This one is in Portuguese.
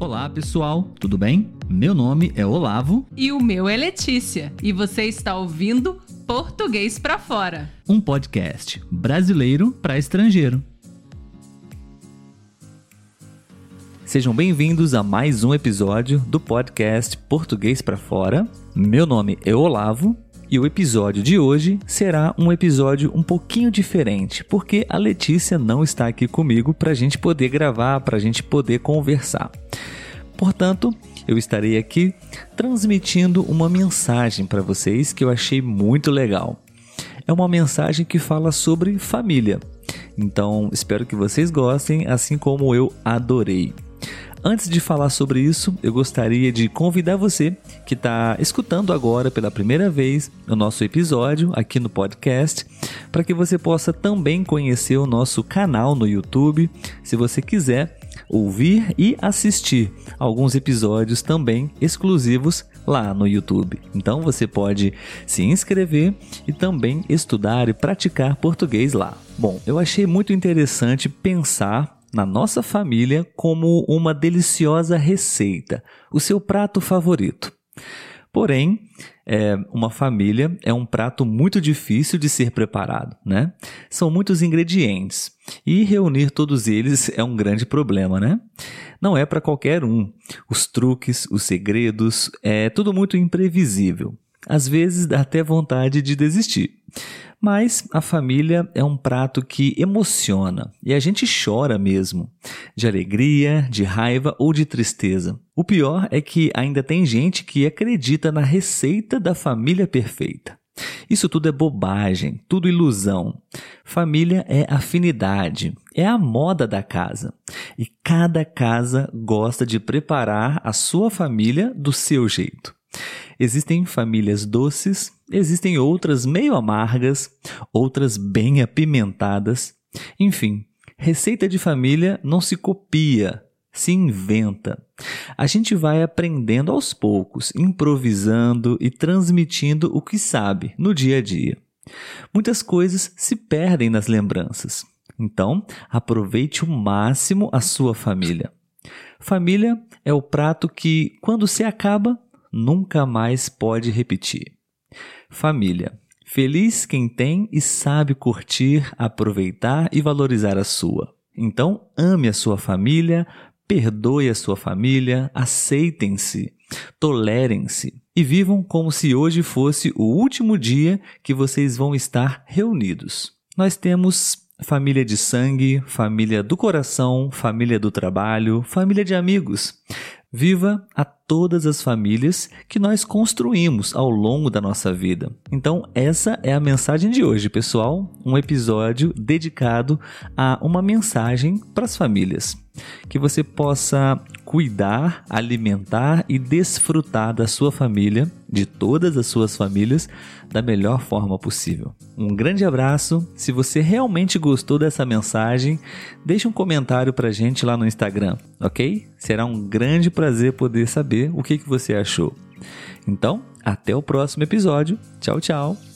Olá, pessoal, tudo bem? Meu nome é Olavo. E o meu é Letícia. E você está ouvindo Português para Fora um podcast brasileiro para estrangeiro. Sejam bem-vindos a mais um episódio do podcast Português para Fora. Meu nome é Olavo e o episódio de hoje será um episódio um pouquinho diferente, porque a Letícia não está aqui comigo para a gente poder gravar, para a gente poder conversar. Portanto, eu estarei aqui transmitindo uma mensagem para vocês que eu achei muito legal. É uma mensagem que fala sobre família. Então, espero que vocês gostem, assim como eu adorei. Antes de falar sobre isso, eu gostaria de convidar você que está escutando agora pela primeira vez o nosso episódio aqui no podcast, para que você possa também conhecer o nosso canal no YouTube, se você quiser ouvir e assistir alguns episódios também exclusivos lá no YouTube. Então você pode se inscrever e também estudar e praticar português lá. Bom, eu achei muito interessante pensar na nossa família como uma deliciosa receita, o seu prato favorito. Porém, é, uma família é um prato muito difícil de ser preparado, né? São muitos ingredientes e reunir todos eles é um grande problema, né? Não é para qualquer um. Os truques, os segredos, é tudo muito imprevisível. Às vezes dá até vontade de desistir. Mas a família é um prato que emociona e a gente chora mesmo, de alegria, de raiva ou de tristeza. O pior é que ainda tem gente que acredita na receita da família perfeita. Isso tudo é bobagem, tudo ilusão. Família é afinidade, é a moda da casa. E cada casa gosta de preparar a sua família do seu jeito. Existem famílias doces, existem outras meio amargas, outras bem apimentadas. Enfim, receita de família não se copia, se inventa. A gente vai aprendendo aos poucos, improvisando e transmitindo o que sabe no dia a dia. Muitas coisas se perdem nas lembranças. Então, aproveite o máximo a sua família. Família é o prato que, quando se acaba, nunca mais pode repetir. Família. Feliz quem tem e sabe curtir, aproveitar e valorizar a sua. Então, ame a sua família, perdoe a sua família, aceitem-se, tolerem-se e vivam como se hoje fosse o último dia que vocês vão estar reunidos. Nós temos família de sangue, família do coração, família do trabalho, família de amigos. Viva a todas as famílias que nós construímos ao longo da nossa vida. Então, essa é a mensagem de hoje, pessoal. Um episódio dedicado a uma mensagem para as famílias. Que você possa cuidar, alimentar e desfrutar da sua família, de todas as suas famílias, da melhor forma possível. Um grande abraço. Se você realmente gostou dessa mensagem, deixe um comentário pra gente lá no Instagram, ok? Será um grande prazer poder saber o que, que você achou. Então, até o próximo episódio. Tchau, tchau.